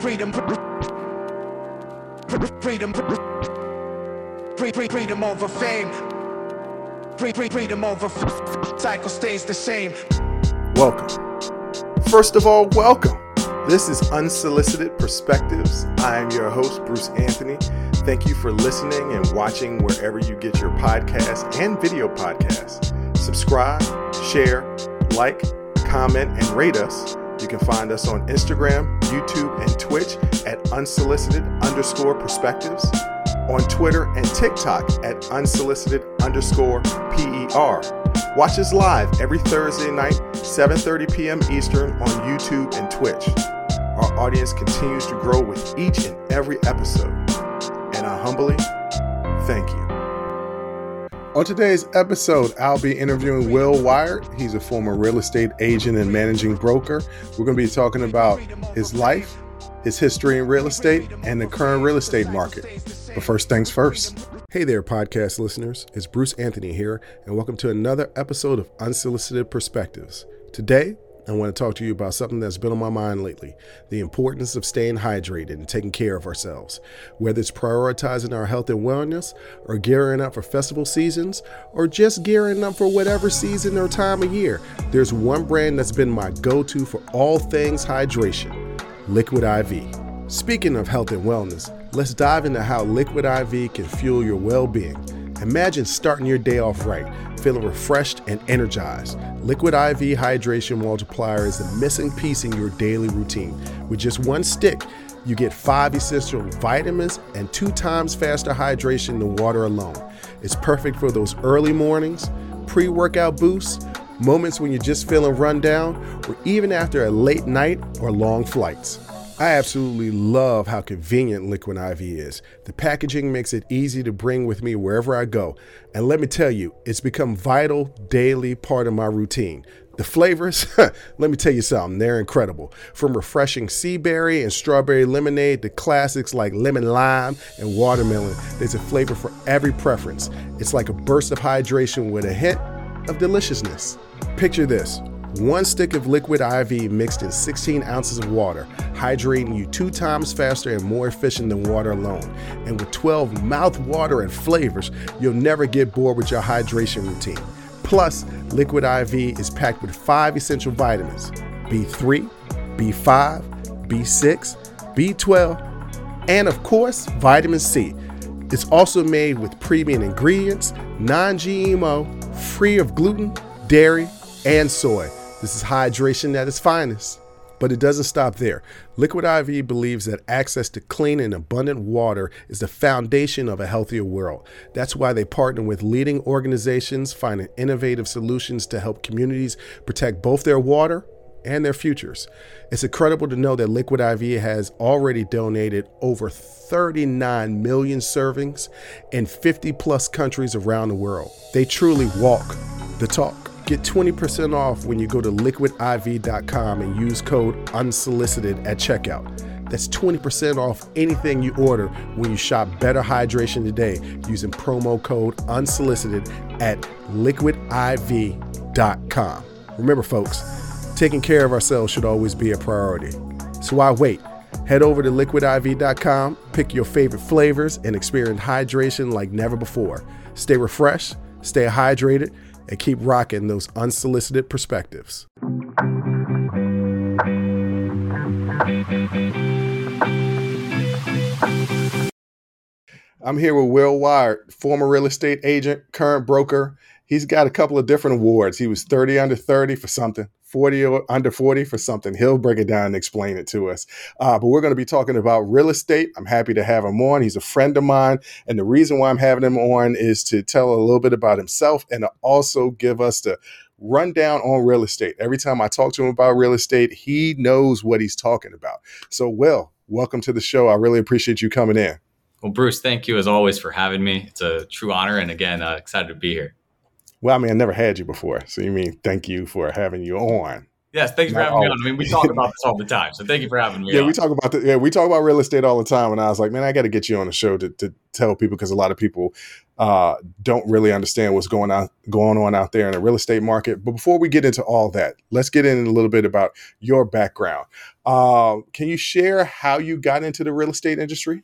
freedom, freedom, freedom over fame, free freedom over cycle stays the same. Welcome. First of all, welcome. This is Unsolicited Perspectives. I am your host, Bruce Anthony. Thank you for listening and watching wherever you get your podcasts and video podcasts. Subscribe, share, like, comment, and rate us. You can find us on Instagram, YouTube, and Twitch at unsolicited underscore perspectives, on Twitter and TikTok at unsolicited underscore PER. Watch us live every Thursday night, 7:30 p.m. Eastern on YouTube and Twitch. Our audience continues to grow with each and every episode, and I humbly thank you. On today's episode, I'll be interviewing Will Wiard. He's a former real estate agent and managing broker. We're going to be talking about his life, his history in real estate, and the current real estate market. But first things first. Hey there, podcast listeners. It's Bruce Anthony here, and welcome to another episode of Unsolicited Perspectives. Today, I want to talk to you about something that's been on my mind lately the importance of staying hydrated and taking care of ourselves. Whether it's prioritizing our health and wellness, or gearing up for festival seasons, or just gearing up for whatever season or time of year, there's one brand that's been my go to for all things hydration Liquid IV. Speaking of health and wellness, let's dive into how Liquid IV can fuel your well being. Imagine starting your day off right, feeling refreshed and energized. Liquid IV Hydration Multiplier is the missing piece in your daily routine. With just one stick, you get five essential vitamins and two times faster hydration than water alone. It's perfect for those early mornings, pre workout boosts, moments when you're just feeling run down, or even after a late night or long flights. I absolutely love how convenient Liquid IV is. The packaging makes it easy to bring with me wherever I go. And let me tell you, it's become a vital daily part of my routine. The flavors, let me tell you something, they're incredible. From refreshing sea berry and strawberry lemonade to classics like lemon lime and watermelon, there's a flavor for every preference. It's like a burst of hydration with a hint of deliciousness. Picture this one stick of liquid IV mixed in 16 ounces of water, hydrating you two times faster and more efficient than water alone. And with 12 mouth water and flavors, you'll never get bored with your hydration routine. Plus, Liquid IV is packed with five essential vitamins B3, B5, B6, B12, and of course, vitamin C. It's also made with premium ingredients, non GMO, free of gluten, dairy, and soy. This is hydration at its finest. But it doesn't stop there. Liquid IV believes that access to clean and abundant water is the foundation of a healthier world. That's why they partner with leading organizations finding innovative solutions to help communities protect both their water and their futures. It's incredible to know that Liquid IV has already donated over 39 million servings in 50 plus countries around the world. They truly walk the talk. Get 20% off when you go to liquidiv.com and use code unsolicited at checkout. That's 20% off anything you order when you shop Better Hydration today using promo code unsolicited at liquidiv.com. Remember, folks, taking care of ourselves should always be a priority. So why wait? Head over to liquidiv.com, pick your favorite flavors, and experience hydration like never before. Stay refreshed, stay hydrated and keep rocking those unsolicited perspectives. I'm here with Will Wiard, former real estate agent, current broker. He's got a couple of different awards. He was 30 under 30 for something, 40 under 40 for something. He'll break it down and explain it to us. Uh, but we're going to be talking about real estate. I'm happy to have him on. He's a friend of mine. And the reason why I'm having him on is to tell a little bit about himself and also give us the rundown on real estate. Every time I talk to him about real estate, he knows what he's talking about. So, Will, welcome to the show. I really appreciate you coming in. Well, Bruce, thank you as always for having me. It's a true honor. And again, uh, excited to be here. Well, I mean, I never had you before. So you mean thank you for having you on. Yes, thank you for having me on. I mean, we talk about this all the time, so thank you for having me. Yeah, on. we talk about the, yeah, we talk about real estate all the time, and I was like, man, I got to get you on the show to, to tell people because a lot of people uh, don't really understand what's going on going on out there in the real estate market. But before we get into all that, let's get in a little bit about your background. Uh, can you share how you got into the real estate industry?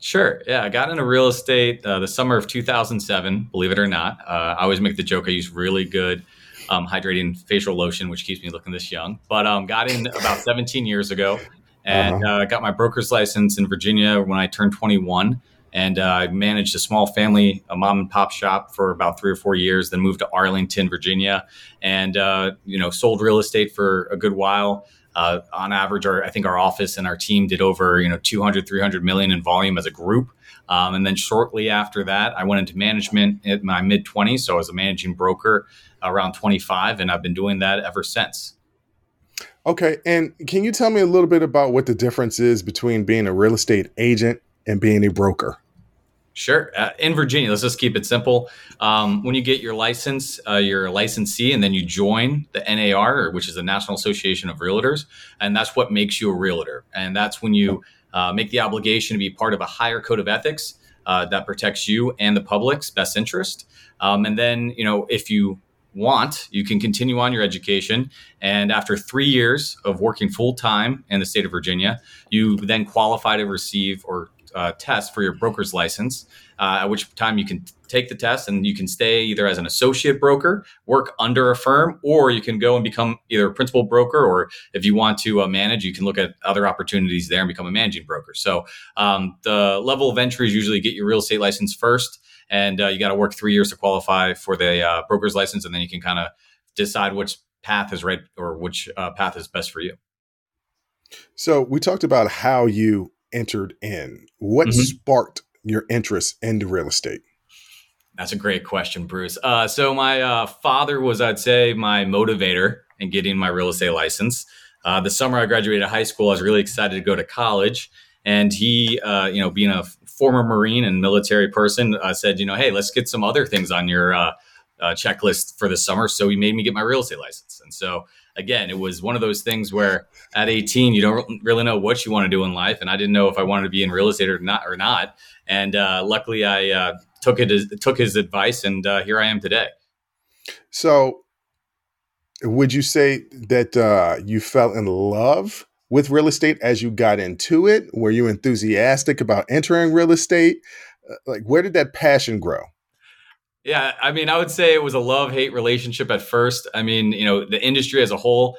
Sure. Yeah, I got into real estate uh, the summer of 2007. Believe it or not, uh, I always make the joke I use really good um, hydrating facial lotion, which keeps me looking this young. But um, got in about 17 years ago and uh-huh. uh, got my broker's license in Virginia when I turned 21. And uh, I managed a small family, a mom and pop shop for about three or four years. Then moved to Arlington, Virginia, and uh, you know sold real estate for a good while. Uh, on average, our, I think our office and our team did over you know 200, 300 million in volume as a group. Um, and then shortly after that, I went into management in my mid 20s. So I was a managing broker around 25, and I've been doing that ever since. Okay. And can you tell me a little bit about what the difference is between being a real estate agent and being a broker? Sure. Uh, in Virginia, let's just keep it simple. Um, when you get your license, uh, you're a licensee, and then you join the NAR, which is the National Association of Realtors, and that's what makes you a realtor. And that's when you uh, make the obligation to be part of a higher code of ethics uh, that protects you and the public's best interest. Um, and then, you know, if you want, you can continue on your education. And after three years of working full time in the state of Virginia, you then qualify to receive or uh, test for your broker's license, uh, at which time you can take the test and you can stay either as an associate broker, work under a firm, or you can go and become either a principal broker, or if you want to uh, manage, you can look at other opportunities there and become a managing broker. So um, the level of entry is usually get your real estate license first and uh, you got to work three years to qualify for the uh, broker's license, and then you can kind of decide which path is right or which path is best for you. So we talked about how you entered in. What mm-hmm. sparked your interest into real estate? That's a great question, Bruce. Uh, so my uh, father was, I'd say, my motivator in getting my real estate license. Uh, the summer I graduated high school, I was really excited to go to college, and he, you know, being a former Marine and military person uh, said, you know, hey, let's get some other things on your uh, uh, checklist for the summer. So he made me get my real estate license. And so again, it was one of those things where at 18, you don't really know what you want to do in life. And I didn't know if I wanted to be in real estate or not, or not. And uh, luckily I uh, took it, as, took his advice and uh, here I am today. So would you say that you fell in love with real estate as you got into it? Were you enthusiastic about entering real estate? Uh, like, where did that passion grow? Yeah, I mean, I would say it was a love hate relationship at first. I mean, you know, the industry as a whole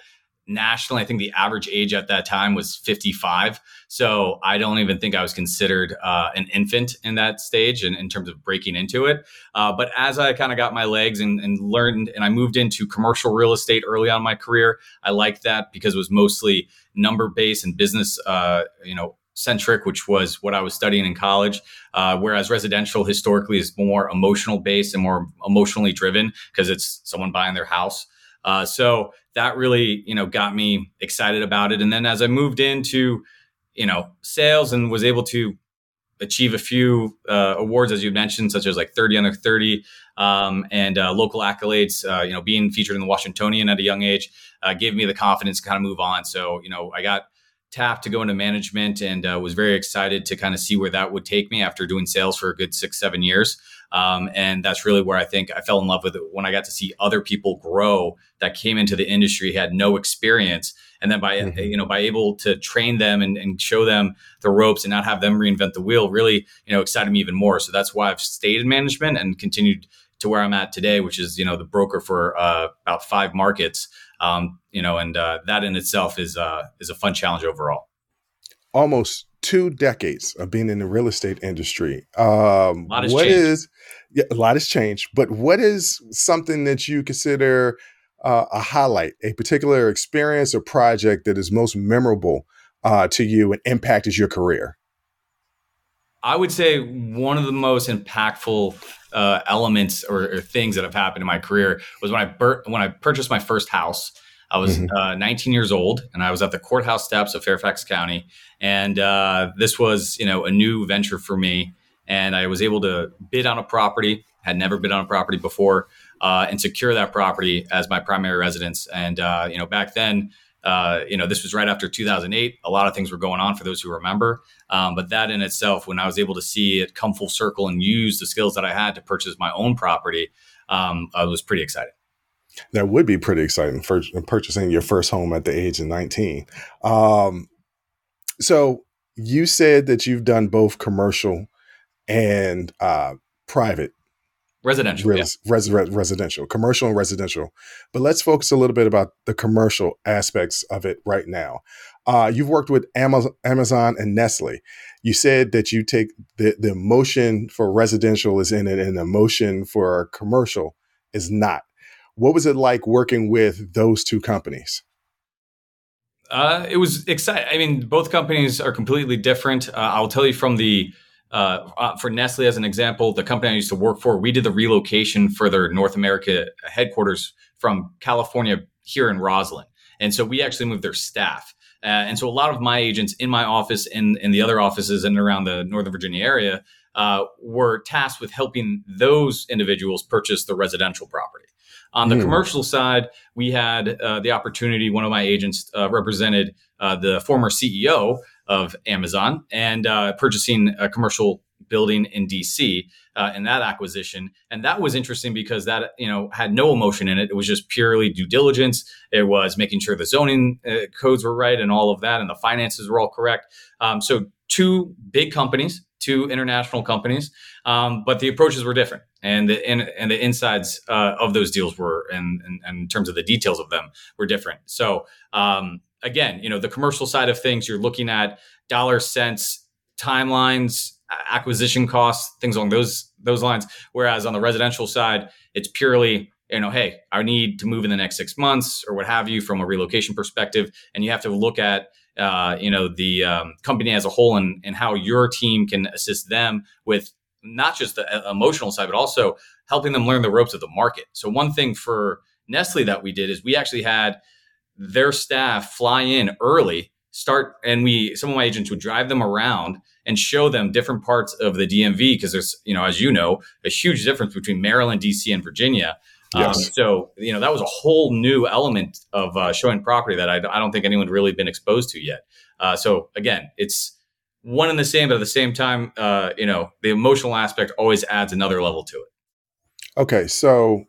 nationally, I think the average age at that time was 55. So I don't even think I was considered uh, an infant in that stage in, in terms of breaking into it. Uh, but as I kind of got my legs and, and, learned, and I moved into commercial real estate early on in my career, I liked that because it was mostly number based and business, uh, you know, centric, which was what I was studying in college. Uh, whereas residential historically is more emotional based and more emotionally driven because it's someone buying their house. Uh, so that really, you know, got me excited about it. And then as I moved into, you know, sales and was able to achieve a few uh, awards, as you mentioned, such as like 30 under 30 um, and uh, local accolades, uh, you know, being featured in the Washingtonian at a young age uh, gave me the confidence to kind of move on. So, you know, I got tapped to go into management and uh, was very excited to kind of see where that would take me after doing sales for a good six, seven years. Um, and that's really where I think I fell in love with it when I got to see other people grow that came into the industry, had no experience. And then by, mm-hmm. you know, by able to train them and, and show them the ropes and not have them reinvent the wheel really, you know, excited me even more. So that's why I've stayed in management and continued to where I'm at today, which is, you know, the broker for uh, about five markets. Um, you know, and uh, that in itself is uh, is a fun challenge overall. Almost two decades of being in the real estate industry. Um, what changed. is yeah, a lot has changed, but what is something that you consider uh, a highlight, a particular experience or project that is most memorable uh, to you and impacted your career? I would say one of the most impactful uh, elements or, or, things that have happened in my career was when I bur- when I purchased my first house. I was mm-hmm. uh, 19 years old, and I was at the courthouse steps of Fairfax County, and uh, this was you know a new venture for me. And I was able to bid on a property, had never been on a property before, uh, and secure that property as my primary residence. And uh, you know, back then, uh, you know, this was right after 2008. A lot of things were going on for those who remember. Um, but that in itself, when I was able to see it come full circle and use the skills that I had to purchase my own property, um, I was pretty excited. That would be pretty exciting for purchasing your first home at the age of 19. Um, so you said that you've done both commercial and uh, private residential, res, yeah. res, res, residential, commercial and residential. But let's focus a little bit about the commercial aspects of it right now. Uh, you've worked with Amazon, Amazon and Nestle. You said that you take the, the emotion for residential is in it and the emotion for commercial is not. What was it like working with those two companies? Uh, it was exciting. I mean, both companies are completely different. Uh, I'll tell you from the uh, uh, for Nestle, as an example, the company I used to work for, we did the relocation for their North America headquarters from California here in Rosslyn. And so we actually moved their staff. Uh, and so a lot of my agents in my office and in the other offices in and around the Northern Virginia area uh, were tasked with helping those individuals purchase the residential property. On the mm. commercial side, we had uh, the opportunity, one of my agents uh, represented the former CEO of Amazon and uh, purchasing a commercial building in DC uh, in that acquisition. And that was interesting because that, you know, had no emotion in it. It was just purely due diligence. It was making sure the zoning uh, codes were right and all of that, and the finances were all correct. Um, so two big companies, two international companies, um, but the approaches were different. And the in, and the insides uh, of those deals were, and, and, and, in terms of the details of them, were different. So um, again, you know, the commercial side of things, you're looking at dollar cents, timelines, acquisition costs, things along those those lines. Whereas on the residential side, it's purely you know, hey, I need to move in the next six months or what have you from a relocation perspective, and you have to look at uh, you know the um, company as a whole and and how your team can assist them with not just the uh, emotional side, but also helping them learn the ropes of the market. So one thing for Nestle that we did is we actually had their staff fly in early, start, and we, some of my agents would drive them around and show them different parts of the DMV because there's, you know, as you know, a huge difference between Maryland, DC, and Virginia. Um, yes. Um, so, you know, that was a whole new element of uh, showing property that I, I, don't think anyone really been exposed to yet. Uh, so, again, it's one and the same, but at the same time, uh, you know, the emotional aspect always adds another level to it. Okay. So,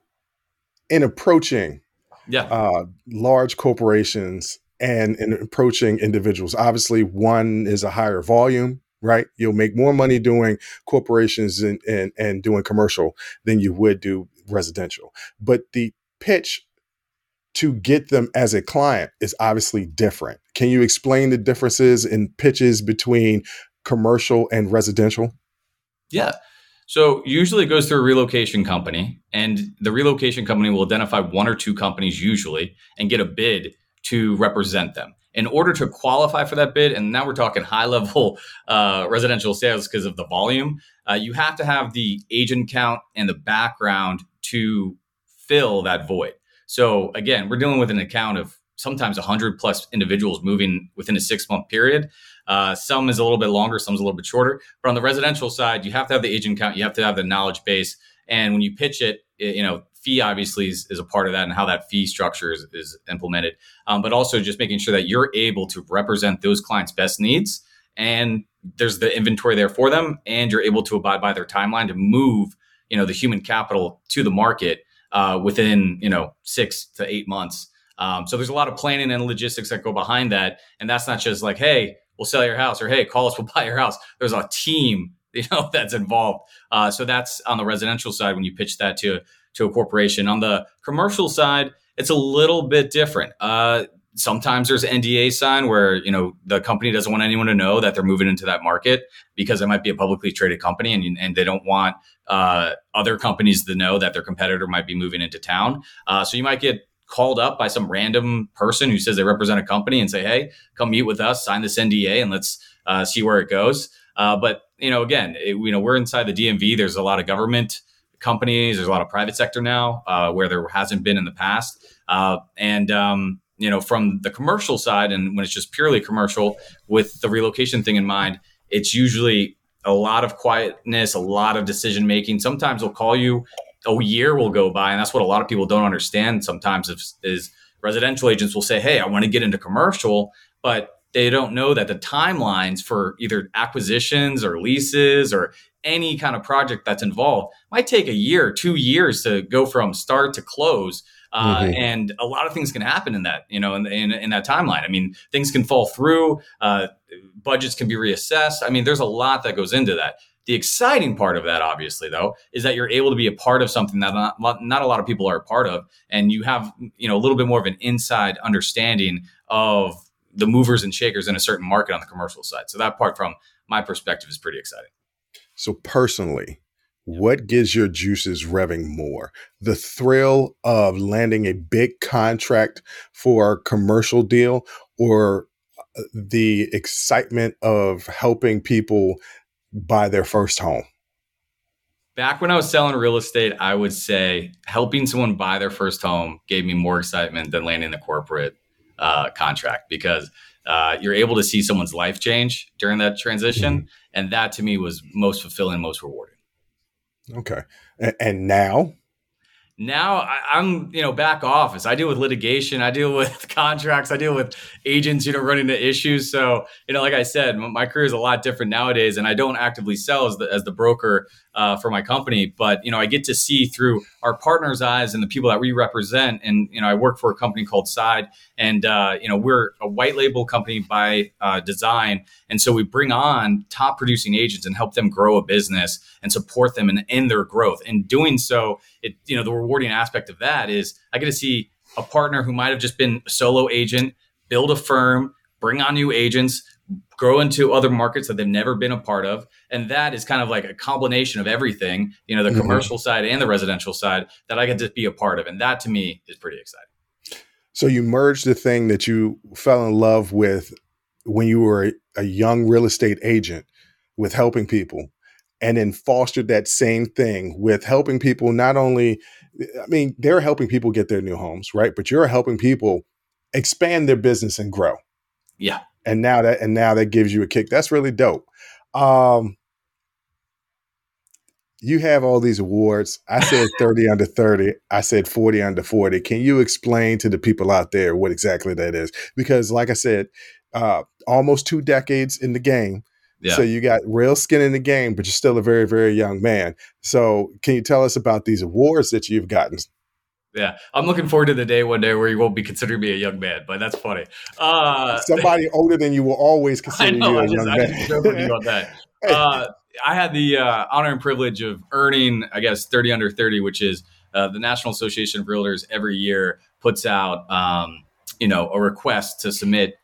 in approaching yeah. uh, large corporations and in approaching individuals. Obviously, one is a higher volume, right? You'll make more money doing corporations and, and, and doing commercial than you would do residential. But the pitch to get them as a client is obviously different. Can you explain the differences in pitches between commercial and residential? Yeah. So usually it goes through a relocation company, and the relocation company will identify one or two companies usually and get a bid to represent them. In order to qualify for that bid, and now we're talking high level uh, residential sales because of the volume, uh, you have to have the agent count and the background to fill that void. So again, we're dealing with an account of sometimes 100 plus individuals moving within a six month period. Uh, some is a little bit longer, some is a little bit shorter. But on the residential side, you have to have the agent count, you have to have the knowledge base. And when you pitch it, it you know, fee obviously is, is, a part of that and how that fee structure is, is implemented. Um, but also just making sure that you're able to represent those clients' best needs and there's the inventory there for them and you're able to abide by their timeline to move, you know, the human capital to the market uh, within, you know, six to eight months. Um, so there's a lot of planning and logistics that go behind that. And that's not just like, hey, we'll sell your house or hey, call us, we'll buy your house. There's a team, you know, that's involved. Uh, so that's on the residential side when you pitch that to to a corporation. On the commercial side, it's a little bit different. Uh, sometimes there's NDA sign where you know the company doesn't want anyone to know that they're moving into that market because it might be a publicly traded company and, and they don't want uh, other companies to know that their competitor might be moving into town. Uh, so you might get called up by some random person who says they represent a company and say, "Hey, come meet with us, sign this NDA, and let's uh, see where it goes." Uh, but you know, again, it, you know, we're inside the DMV. There's a lot of government companies. There's a lot of private sector now uh, where there hasn't been in the past. Uh, and um, you know, from the commercial side, and when it's just purely commercial, with the relocation thing in mind, it's usually a lot of quietness, a lot of decision making. Sometimes they'll call you, a year will go by, and that's what a lot of people don't understand. Sometimes is, is residential agents will say, "Hey, I want to get into commercial," but they don't know that the timelines for either acquisitions or leases or any kind of project that's involved might take a year, two years to go from start to close. Uh, mm-hmm. And a lot of things can happen in that, you know, in, in, in that timeline. I mean, things can fall through, uh, budgets can be reassessed. I mean, there's a lot that goes into that. The exciting part of that, obviously, though, is that you're able to be a part of something that not, not a lot of people are a part of, and you have, you know, a little bit more of an inside understanding of the movers and shakers in a certain market on the commercial side. So that part, from my perspective, is pretty exciting. So personally, what gives your juices revving more? The thrill of landing a big contract for a commercial deal or uh, the excitement of helping people buy their first home? Back when I was selling real estate, I would say helping someone buy their first home gave me more excitement than landing the corporate uh, contract because uh, you're able to see someone's life change during that transition. Mm-hmm. And that to me was most fulfilling, most rewarding. Okay. And, and now? Now I, am you know, back office. I deal with litigation. I deal with contracts. I deal with agents, you know, running into issues. So, you know, like I said, my career is a lot different nowadays, and I don't actively sell as the, as the broker uh, for my company, but you know, I get to see through our partners' eyes and the people that we represent. And you know, I work for a company called Side, and uh, you know, we're a white label company by uh, design, and so we bring on top producing agents and help them grow a business and support them in, in their growth. And doing so, it you know, the rewarding aspect of that is I get to see a partner who might have just been a solo agent build a firm, bring on new agents grow into other markets that they've never been a part of. And that is kind of like a combination of everything you know the mm-hmm. commercial side and the residential side that i get to be a part of. And that to me is pretty exciting. So you merged the thing that you fell in love with when you were a, a young real estate agent with helping people and then fostered that same thing with helping people not only i mean they're helping people get their new homes right? But you're helping people expand their business and grow. Yeah and now that and now that gives you a kick. That's really dope. Um, you have all these awards. I said 30 under 30. I said 40 under 40. Can you explain to the people out there what exactly that is? Because, like I said, uh, almost two decades in the game. Yeah. So you got real skin in the game, but you're still a very, very young man. So, can you tell us about these awards that you've gotten? Yeah, I'm looking forward to the day one day where you won't be considering me a young man, but that's funny. Uh, Somebody older than you will always consider know, you a I young man. I just you on that. Uh, I had the uh, honor and privilege of earning, I guess, 30 under 30, which is uh, the National Association of Realtors every year puts out, um, you know, a request to submit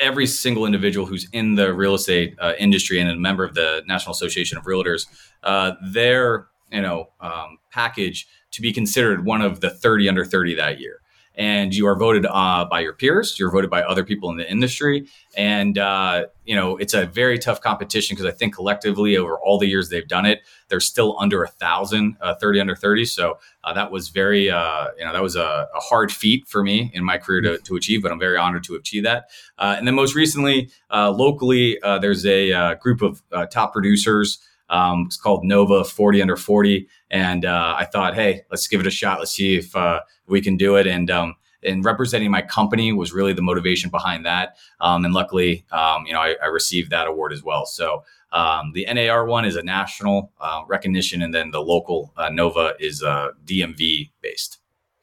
every single individual who's in the real estate uh, industry and a member of the National Association of Realtors, uh, their, you know, um, package to be considered one of the 30 under 30 that year. And you are voted uh, by your peers. You're voted by other people in the industry, and uh, you know it's a very tough competition because I think collectively over all the years they've done it, they're still under a thousand, uh, 30 under 30. So uh, that was very, uh, you know, that was a, a, hard feat for me in my career to, to achieve. But I'm very honored to achieve that. Uh, and then most recently, locally, there's a group of top producers. Um, it's called Nova 40 under 40. And uh, I thought, hey, let's give it a shot. Let's see if uh, we can do it. And um, and representing my company was really the motivation behind that. Um, and luckily, um, you know, I, I, received that award as well. So um, the NAR one is a national uh, recognition, and then the local uh, Nova is uh, DMV based.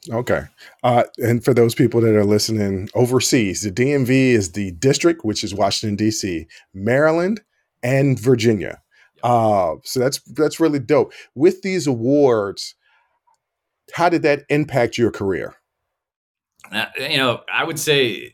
Okay. Uh, and for those people that are listening overseas, the DMV is the district, which is Washington, D.C., Maryland, and Virginia. Uh, so that's that's really dope. With these awards, how did that impact your career? Uh, you know, I would say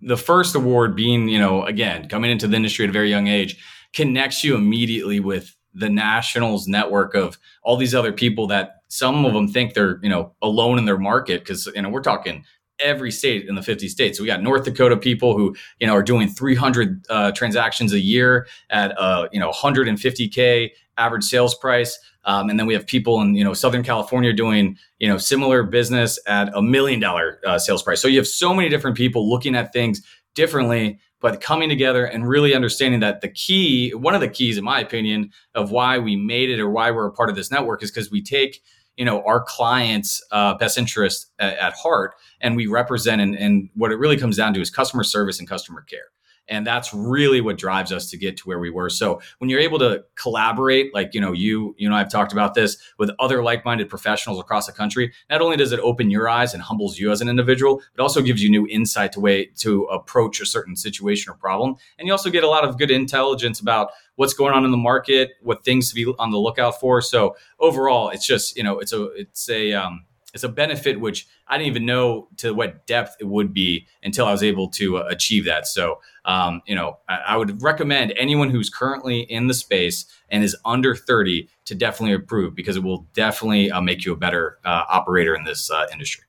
the first award being, you know, again, coming into the industry at a very young age connects you immediately with the nationals network of all these other people that some of them think they're, you know, alone in their market because, you know, we're talking every state in the 50 states. So we got North Dakota people who, you know, are doing 300 uh, transactions a year at, uh, you know, 150K average sales price. Um, and then we have people in, you know, Southern California doing, you know, similar business at a million dollar uh, sales price. So you have so many different people looking at things differently, but coming together and really understanding that the key, one of the keys, in my opinion, of why we made it or why we're a part of this network is because we take you know our clients uh, best interest at, at, heart and we represent and, and what it really comes down to is customer service and customer care and that's really what drives us to get to where we were. So when you're able to collaborate like you know you you know i've talked about this with other like-minded professionals across the country not only does it open your eyes and humbles you as an individual but also gives you new insight to way to approach a certain situation or problem. And you also get a lot of good intelligence about what's going on in the market what things to be on the lookout for. So overall it's just you know it's a it's a um, it's a benefit which I didn't even know to what depth it would be until I was able to uh, achieve that. So, um, you know, I, I, would recommend anyone who's currently in the space and is under 30 to definitely approve because it will definitely uh, make you a better uh, operator in this uh, industry.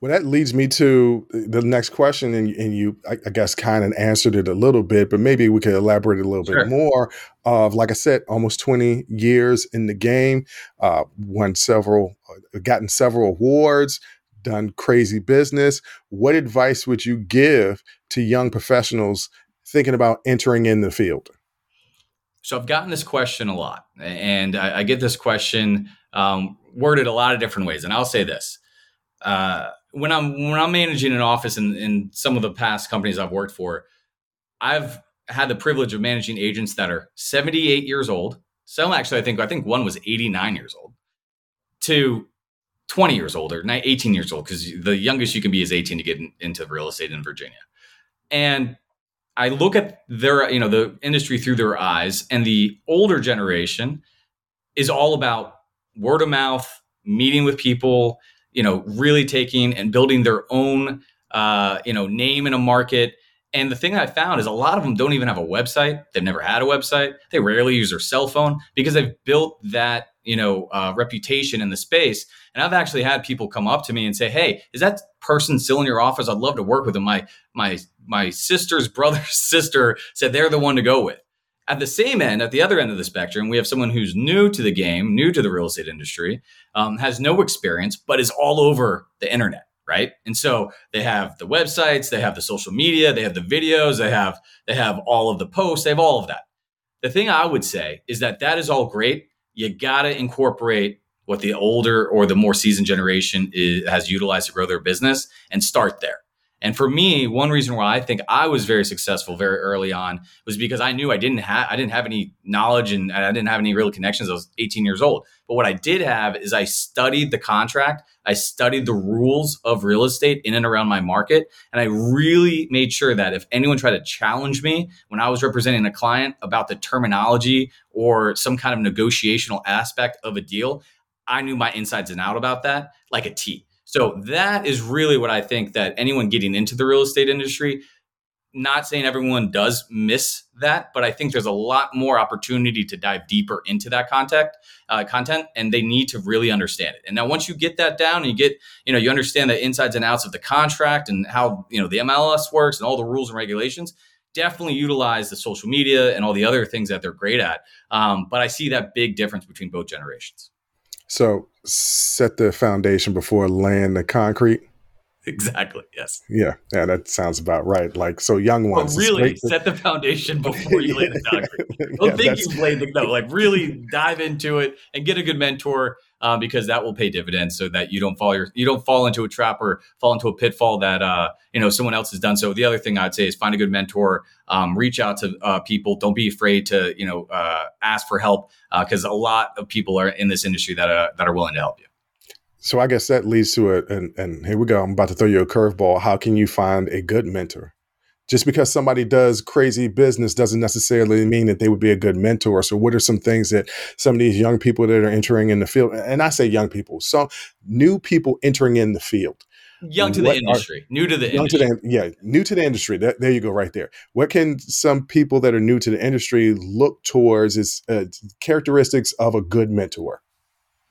Well, that leads me to the next question, and, and you, I, I, guess, kind of answered it a little bit, but maybe we could elaborate a little sure. bit more. Of, like I said, almost 20 years in the game, uh, won several, uh, gotten several awards, done crazy business. What advice would you give to young professionals thinking about entering in the field? So I've gotten this question a lot, and I, I get this question um, worded a lot of different ways. And I'll say this. Uh, when I'm when I'm managing an office in, in some of the past companies I've worked for, I've had the privilege of managing agents that are 78 years old. Some actually, I think I think one was 89 years old to 20 years old or 18 years old because the youngest you can be is 18 to get in, into real estate in Virginia. And I look at their, you know, the industry through their eyes, and the older generation is all about word of mouth, meeting with people, you know, really taking and building their own, uh, you know, name in a market. And the thing I found is a lot of them don't even have a website. They've never had a website. They rarely use their cell phone because they've built that, you know, uh, reputation in the space. And I've actually had people come up to me and say, "Hey, is that person still in your office? I'd love to work with them." My my my sister's brother's sister said they're the one to go with. At the same end, at the other end of the spectrum, we have someone who's new to the game, new to the real estate industry, um, has no experience, but is all over the internet, right? And so they have the websites, they have the social media, they have the videos, they have they have all of the posts, they have all of that. The thing I would say is that that is all great. You got to incorporate what the older or the more seasoned generation is, has utilized to grow their business and start there. And for me, one reason why I think I was very successful very early on was because I knew I didn't have I didn't have any knowledge and I didn't have any real connections. I was 18 years old. But what I did have is I studied the contract, I studied the rules of real estate in and around my market, and I really made sure that if anyone tried to challenge me when I was representing a client about the terminology or some kind of negotiational aspect of a deal, I knew my insides and out about that like a T. So that is really what I think that anyone getting into the real estate industry, not saying everyone does miss that, but I think there's a lot more opportunity to dive deeper into that content, uh, content, and they need to really understand it. And now, once you get that down, and you get, you know, you understand the insides and outs of the contract and how you know the MLS works and all the rules and regulations. Definitely utilize the social media and all the other things that they're great at. Um, but I see that big difference between both generations. So set the foundation before laying the concrete. Exactly. Yes. Yeah. Yeah. That sounds about right. Like so, young ones. But really, set the foundation before you lay the concrete. Don't yeah, think you've laid the no. Like really dive into it and get a good mentor um, because that will pay dividends so that you don't fall your you don't fall into a trap or fall into a pitfall that uh, you know someone else has done. So the other thing I'd say is find a good mentor, um, reach out to uh, people. Don't be afraid to you know uh, ask for help because uh, a lot of people are in this industry that uh, that are willing to help you. So I guess that leads to it, and, and here we go. I'm about to throw you a curveball. How can you find a good mentor? Just because somebody does crazy business doesn't necessarily mean that they would be a good mentor. So, what are some things that some of these young people that are entering in the field, and I say young people, so new people entering in the field, young to the industry, are, new to the industry, to the, yeah, new to the industry. That, there you go, right there. What can some people that are new to the industry look towards as uh, characteristics of a good mentor?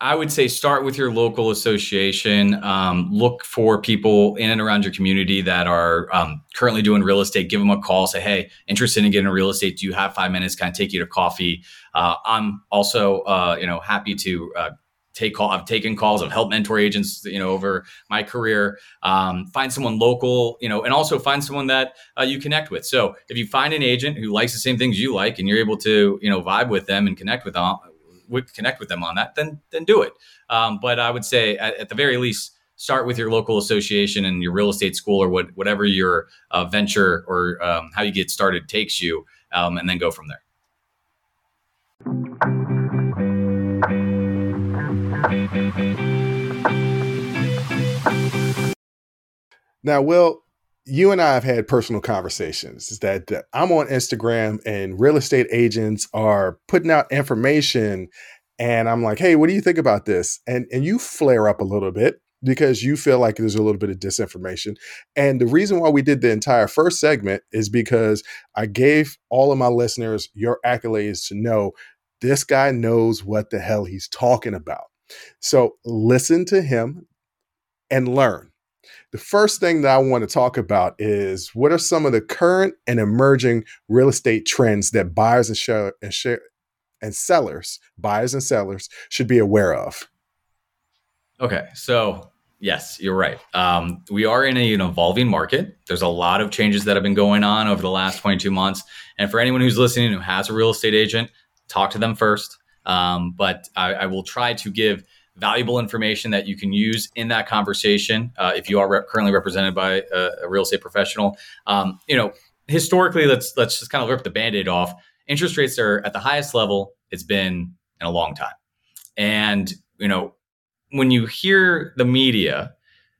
I would say start with your local association. Um, look for people in and around your community that are um, currently doing real estate. Give them a call. Say, hey, interested in getting real estate? Do you have five minutes? Can I take you to coffee? Uh, I'm also, uh, you know, happy to uh, take call. I've taken calls. I've helped mentor agents, you know, over my career. Um, find someone local, you know, and also find someone that uh, you connect with. So if you find an agent who likes the same things you like, and you're able to, you know, vibe with them and connect with them, connect with them on that, then then do it. Um, but I would say at, at, the very least, start with your local association and your real estate school or what whatever your uh, venture or um, how you get started takes you, um, and then go from there. Now, Will, you and I have had personal conversations. Is that, that I'm on Instagram and real estate agents are putting out information, and I'm like, "Hey, what do you think about this?" And and you flare up a little bit because you feel like there's a little bit of disinformation. And the reason why we did the entire first segment is because I gave all of my listeners your accolades to know this guy knows what the hell he's talking about. So listen to him and learn. The first thing that I want to talk about is what are some of the current and emerging real estate trends that buyers and, share, and, share, and sellers, buyers and sellers, should be aware of? Okay, so yes, you're right. Um, we are in a, an evolving market. There's a lot of changes that have been going on over the last 22 months. And for anyone who's listening who has a real estate agent, talk to them first. Um, but I, I, will try to give valuable information that you can use in that conversation uh, if you are currently represented by a, a real estate professional. Um, you know, historically, let's let's just kind of rip the band-aid off. Interest rates are at the highest level it's been in a long time, and you know, when you hear the media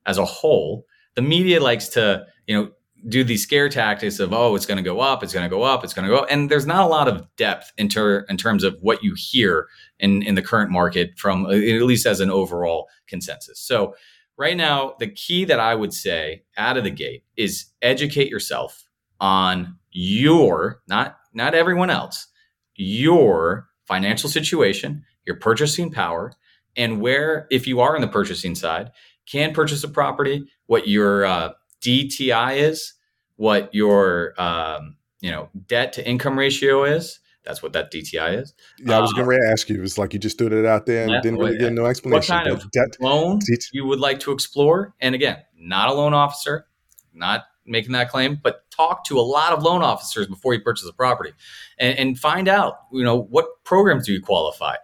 as a whole, the media likes to you know do these scare tactics of oh it's going to go up it's going to go up it's going to go up. and there's not a lot of depth in, ter- in terms of what you hear in, in the current market from uh, at least as an overall consensus so right now the key that i would say out of the gate is educate yourself on your not not everyone else your financial situation your purchasing power and where if you are on the purchasing side can purchase a property what your uh, DTI is, what your um, you know debt to income ratio is. That's what that DTI is. Yeah, I was uh, going to ask you. It's like you just threw it out there and yeah, didn't really yeah. get no explanation. What kind of debt loan you would like to explore? And again, not a loan officer, not making that claim, but talk to a lot of loan officers before you purchase a property, and, and find out you know what programs do you qualify.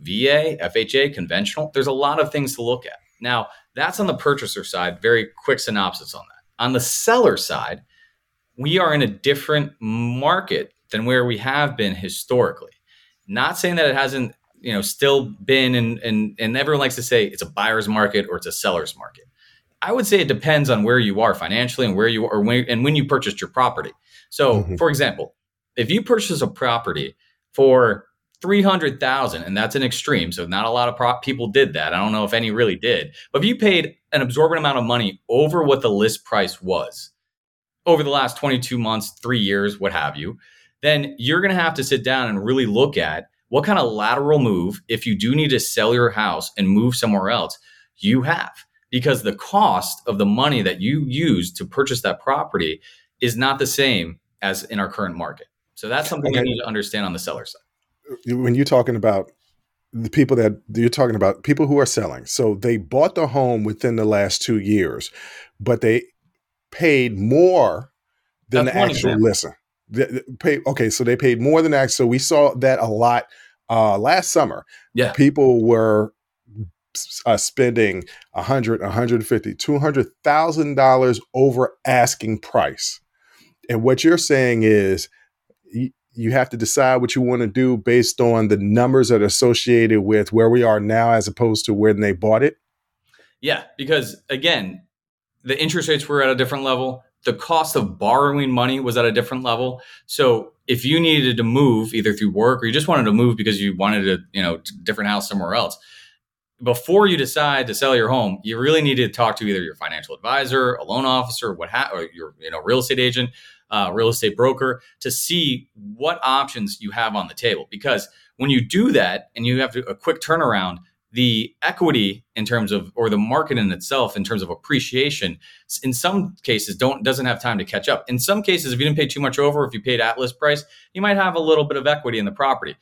VA, FHA, conventional. There's a lot of things to look at. Now, that's on the purchaser side. Very quick synopsis on that. On the seller side, we are in a different market than where we have been historically. Not saying that it hasn't, you know, still been and and and everyone likes to say it's a buyer's market or it's a seller's market. I would say it depends on where you are financially and where you are when, and when you purchased your property. So, mm-hmm. for example, if you purchase a property for 300,000 and that's an extreme so not a lot of pro- people did that. I don't know if any really did. But if you paid an absorbent amount of money over what the list price was over the last 22 months 3 years what have you then you're going to have to sit down and really look at what kind of lateral move if you do need to sell your house and move somewhere else you have. Because the cost of the money that you use to purchase that property is not the same as in our current market. So that's something okay. you need to understand on the seller side when you're talking about the people that you're talking about people who are selling. So they bought the home within the last two years but they paid more than That's the actual listen they, pay, okay so they paid more than that so we saw that a lot uh last summer. Yeah. People were uh, spending 100 150 200 thousand dollars over asking price. And what you're saying is you have to decide what you want to do based on the numbers that are associated with where we are now as opposed to when they bought it? Yeah, because again, the interest rates were at a different level. The cost of borrowing money was at a different level. So if you needed to move either through work or you just wanted to move because you wanted a you know different house somewhere else, before you decide to sell your home, you really need to talk to either your financial advisor, a loan officer, what ha- or your you know real estate agent, uh, real estate broker to see what options you have on the table. Because when you do that and you have to, a quick turnaround, the equity in terms of or the market in itself in terms of appreciation in some cases don't doesn't have time to catch up in some cases if you didn't pay too much over if you paid at list price you might have a little bit of equity in the property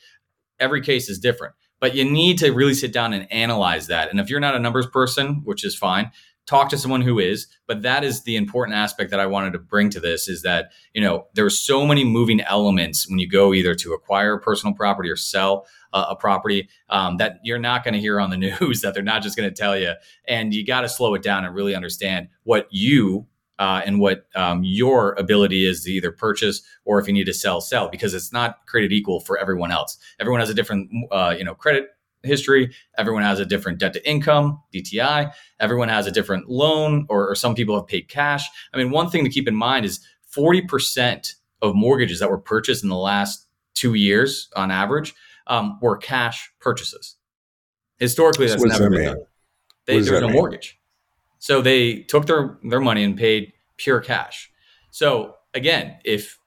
every case is different but you need to really sit down and analyze that. And if you're not a numbers person, which is fine, talk to someone who is but that is the important aspect that i wanted to bring to this is that you know there's so many moving elements when you go either to acquire personal property or sell a property um, that you're not going to hear on the news that they're not just going to tell you and you got to slow it down and really understand what you uh, and what um, your ability is to either purchase or if you need to sell, sell because it's not created equal for everyone else. Everyone has a different, uh, you know, credit history. Everyone has a different debt to income, DTI. Everyone has a different loan, or, or, some people have paid cash. I mean, one thing to keep in mind is 40% of mortgages that were purchased in the last two years on average um, were cash purchases. Historically, that's never that been done. They, there's no mean? mortgage. So they took their, their money and paid pure cash. So again, if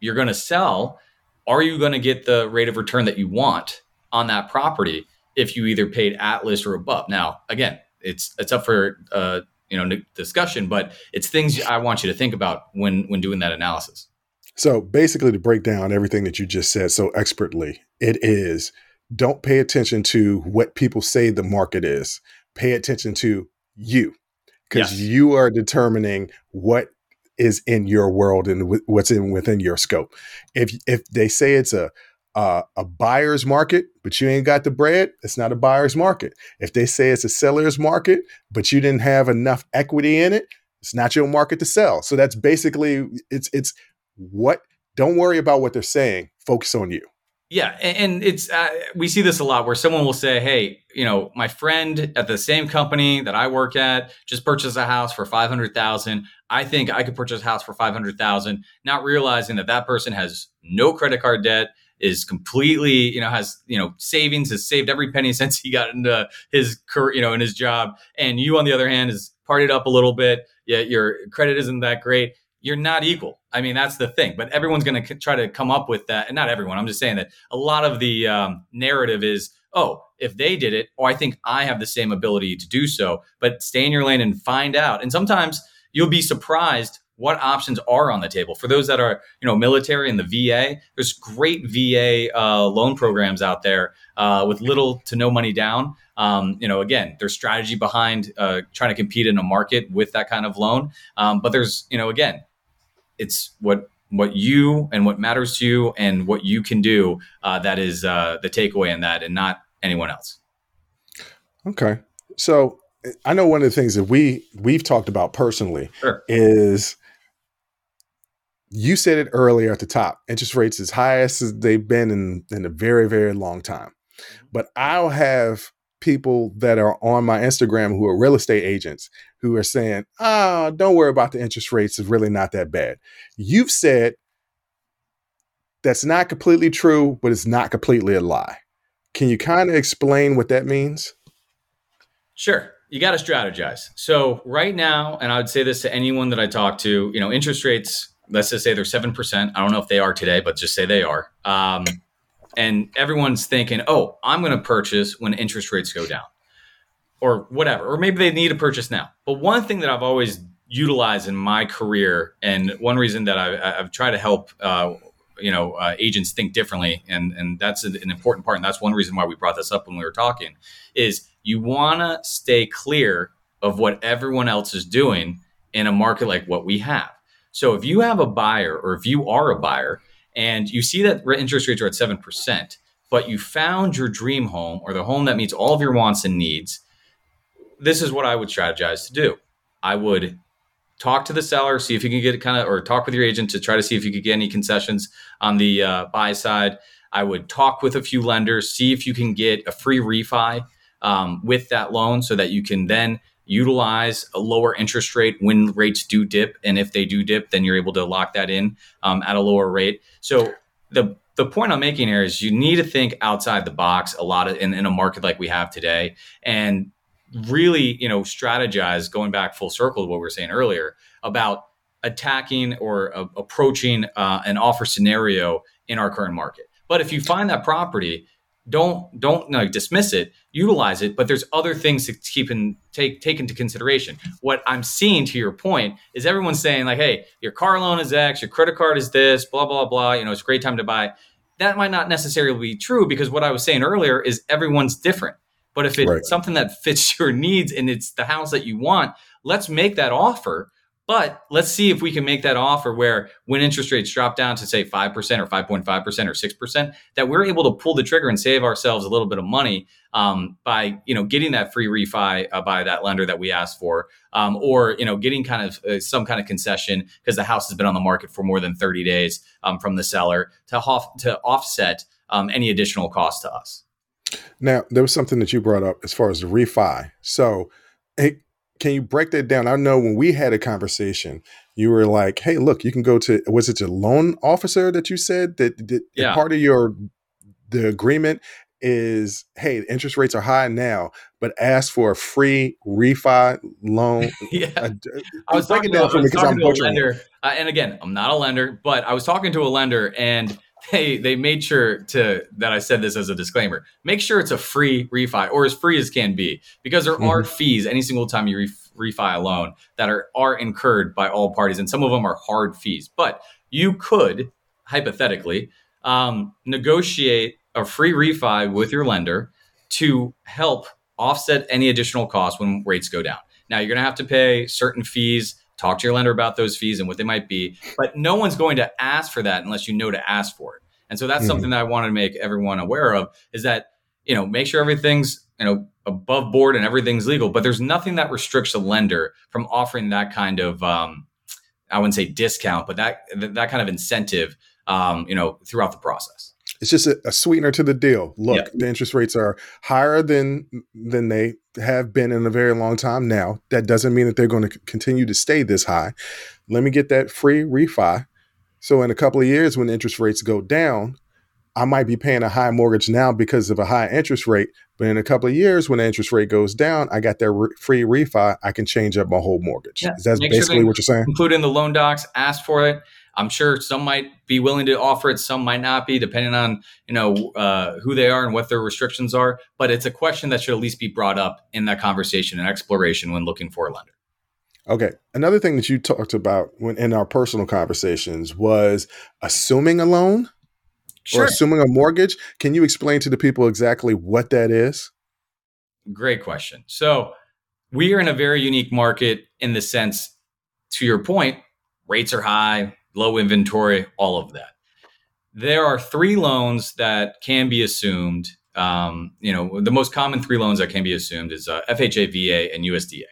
you're going to sell, are you going to get the rate of return that you want on that property? If you either paid at list or above. Now, again, it's it's up for uh, you know discussion, but it's things I want you to think about when when doing that analysis. So basically, to break down everything that you just said so expertly, it is don't pay attention to what people say the market is. Pay attention to you because yes. you are determining what is in your world and what's in within your scope. If if they say it's a uh, a buyer's market, but you ain't got the bread, it's not a buyer's market. If they say it's a seller's market, but you didn't have enough equity in it, it's not your market to sell. So that's basically it's it's what. Don't worry about what they're saying. Focus on you. Yeah, and it's uh, we see this a lot where someone will say, "Hey, you know, my friend at the same company that I work at just purchased a house for five hundred thousand. I think I could purchase a house for five hundred thousand, not realizing that that person has no credit card debt, is completely, you know, has, you know, savings, has saved every penny since he got into his career, you know, in his job. And you, on the other hand, is partied up a little bit. Yet your credit isn't that great. You're not equal. I mean, that's the thing. But everyone's going to try to come up with that. And not everyone. I'm just saying that a lot of the um, narrative is, oh, if they did it, oh, I think I have the same ability to do so. But stay in your lane and find out. And sometimes you'll be surprised what options are on the table. For those that are you know military and the va there's great va uh, loan programs out there uh, with little to no money down. Um, you know again there's strategy behind uh, trying to compete in a market with that kind of loan. Um, but there's you know again it's what what you and what matters to you and what you can do uh, that is uh, the takeaway in that and not anyone else. Okay. So I know one of the things that we we've talked about personally sure. is you said it earlier at the top interest rates as high as they've been in, in a very very long time. Mm-hmm. but i'll have people that are on my instagram who are real estate agents who are saying ah oh, don't worry about the interest rates it's really not that bad. You've said that's not completely true but it's not completely a lie. Can you kind of explain what that means? Sure you got to strategize. So right now and i would say this to anyone that i talk to you know interest rates let's just say they're 7%. I don't know if they are today, but just say they are. Um, and everyone's thinking, oh, I'm going to purchase when interest rates go down or whatever. Or maybe they need to purchase now. But one thing that I've always utilized in my career, and one reason that I, have tried to help, uh, you know, uh, agents think differently, and and that's an important part, and that's one reason why we brought this up when we were talking, is you want to stay clear of what everyone else is doing in a market like what we have. So if you have a buyer or if you are a buyer and you see that interest rates are at 7%, but you found your dream home or the home that meets all of your wants and needs, this is what I would strategize to do. I would talk to the seller, see if you can get kind of, or talk with your agent to try to see if you could get any concessions on the uh, buy side. I would talk with a few lenders, see if you can get a free refi um, with that loan so that you can then utilize a lower interest rate when rates do dip. And if they do dip, then you're able to lock that in um, at a lower rate. So the the point I'm making here is you need to think outside the box a lot of in, in a market like we have today and really, you know, strategize going back full circle to what we were saying earlier about attacking or uh, approaching uh, an offer scenario in our current market. But if you find that property don't don't dismiss it utilize it but there's other things to keep and take take into consideration what i'm seeing to your point is everyone's saying like hey your car loan is x your credit card is this blah blah blah you know it's a great time to buy that might not necessarily be true because what I was saying earlier is everyone's different. But if it's right. something that fits your needs and it's the house that you want, let's make that offer. But let's see if we can make that offer where when interest rates drop down to say 5% or 5.5% or 6%, that we're able to pull the trigger and save ourselves a little bit of money um, by, you know, getting that free refi uh, by that lender that we asked for um, or, you know, getting kind of uh, some kind of concession because the house has been on the market for more than 30 days um, from the seller to, to offset um, any additional cost to us. Now, there was something that you brought up as far as the refi. So, hey, can you break that down? I know when we had a conversation, you were like, "Hey, look, you can go to was it your loan officer that you said that, that yeah. part of your the agreement is hey, interest rates are high now, but ask for a free refi loan. yeah, uh, I was talking down for me because I'm butchering. Lender, uh, and again, I'm not a lender, but I was talking to a lender and they they made sure to that I said this as a disclaimer. Make sure it's a free refi or as free as can be because there mm-hmm. are fees any single time you re- refi a loan that are are incurred by all parties, and some of them are hard fees. But you could hypothetically um, negotiate a free refi with your lender to help offset any additional costs when rates go down. Now you're going to have to pay certain fees talk to your lender about those fees and what they might be but no one's going to ask for that unless you know to ask for it and so that's mm-hmm. something that i want to make everyone aware of is that you know make sure everything's you know above board and everything's legal but there's nothing that restricts a lender from offering that kind of um, i wouldn't say discount but that that kind of incentive um, you know throughout the process it's just a, a, sweetener to the deal. Look, yeah. the interest rates are higher than than they have been in a very long time now. That doesn't mean that they're going to continue to stay this high. Let me get that free refi. So in a couple of years when interest rates go down, I might be paying a high mortgage now because of a high interest rate, but in a couple of years when the interest rate goes down, I got that re- free refi, I can change up my whole mortgage. Yeah. That's basically sure what you're saying. Include in the loan docs, ask for it. I'm sure some might be willing to offer it, some might not be, depending on you know uh, who they are and what their restrictions are. But it's a question that should at least be brought up in that conversation and exploration when looking for a lender. Okay. Another thing that you talked about when in our personal conversations was assuming a loan sure. or assuming a mortgage. Can you explain to the people exactly what that is? Great question. So we are in a very unique market in the sense, to your point, rates are high, low inventory, all of that. There are three loans that can be assumed. Um, you know, the most common three loans that can be assumed is uh, FHA, VA, and USDA.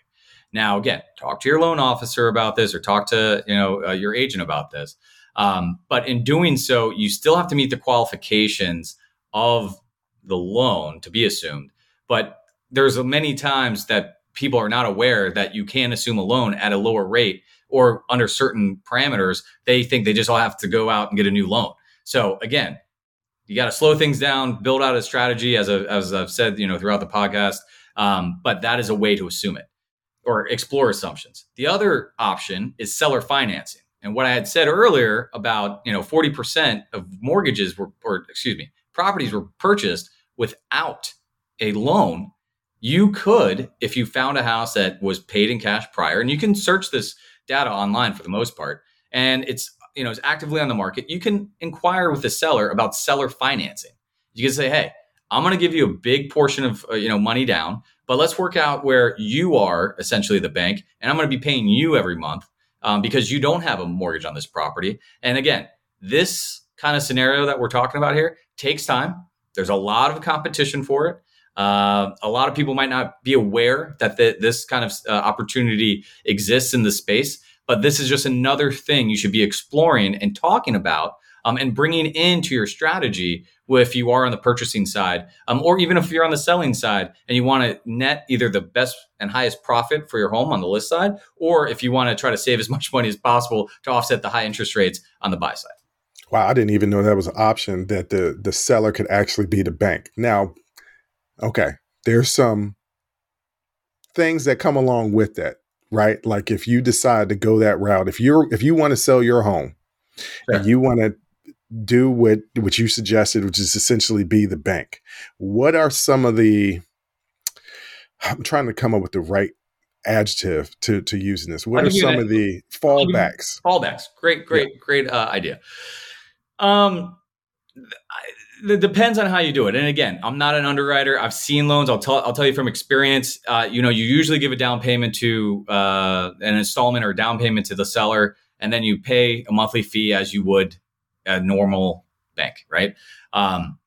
Now, again, talk to your loan officer about this, or talk to you know uh, your agent about this. Um, but in doing so, you still have to meet the qualifications of the loan to be assumed. But there's many times that people are not aware that you can assume a loan at a lower rate or under certain parameters, they think they just all have to go out and get a new loan. So again, you got to slow things down, build out a strategy, as, a, as I've said, you know, throughout the podcast. Um, but that is a way to assume it or explore assumptions. The other option is seller financing. And what I had said earlier about, you know, 40% of mortgages were, or excuse me, properties were purchased without a loan. You could, if you found a house that was paid in cash prior, and you can search this data online for the most part, and it's you know it's actively on the market. You can inquire with the seller about seller financing. You can say, hey, I'm going to give you a big portion of uh, you know money down, but let's work out where you are essentially the bank, and I'm going to be paying you every month um, because you don't have a mortgage on this property. And again, this kind of scenario that we're talking about here takes time. There's a lot of competition for it. Uh, a lot of people might not be aware that the, this kind of uh, opportunity exists in the space, but this is just another thing you should be exploring and talking about um, and bringing into your strategy if you are on the purchasing side, um, or even if you're on the selling side and you want to net either the best and highest profit for your home on the list side, or if you want to try to save as much money as possible to offset the high interest rates on the buy side. Wow, I didn't even know that was an option that the the seller could actually be the bank. Now, okay, there's some things that come along with that, right? Like if you decide to go that route, if you're if you want to sell your home sure. and you want to do what what you suggested, which is essentially be the bank. What are some of the I'm trying to come up with the right adjective to to use in this. What are some of the fallbacks? Fallbacks. Great, great, yeah. great uh, idea. Um it depends on how you do it. And again, I'm not an underwriter. I've seen loans. I'll tell I'll tell you from experience. Uh, you know, you usually give a down payment to uh, an installment or a down payment to the seller, and then you pay a monthly fee as you would a normal bank, right? Um,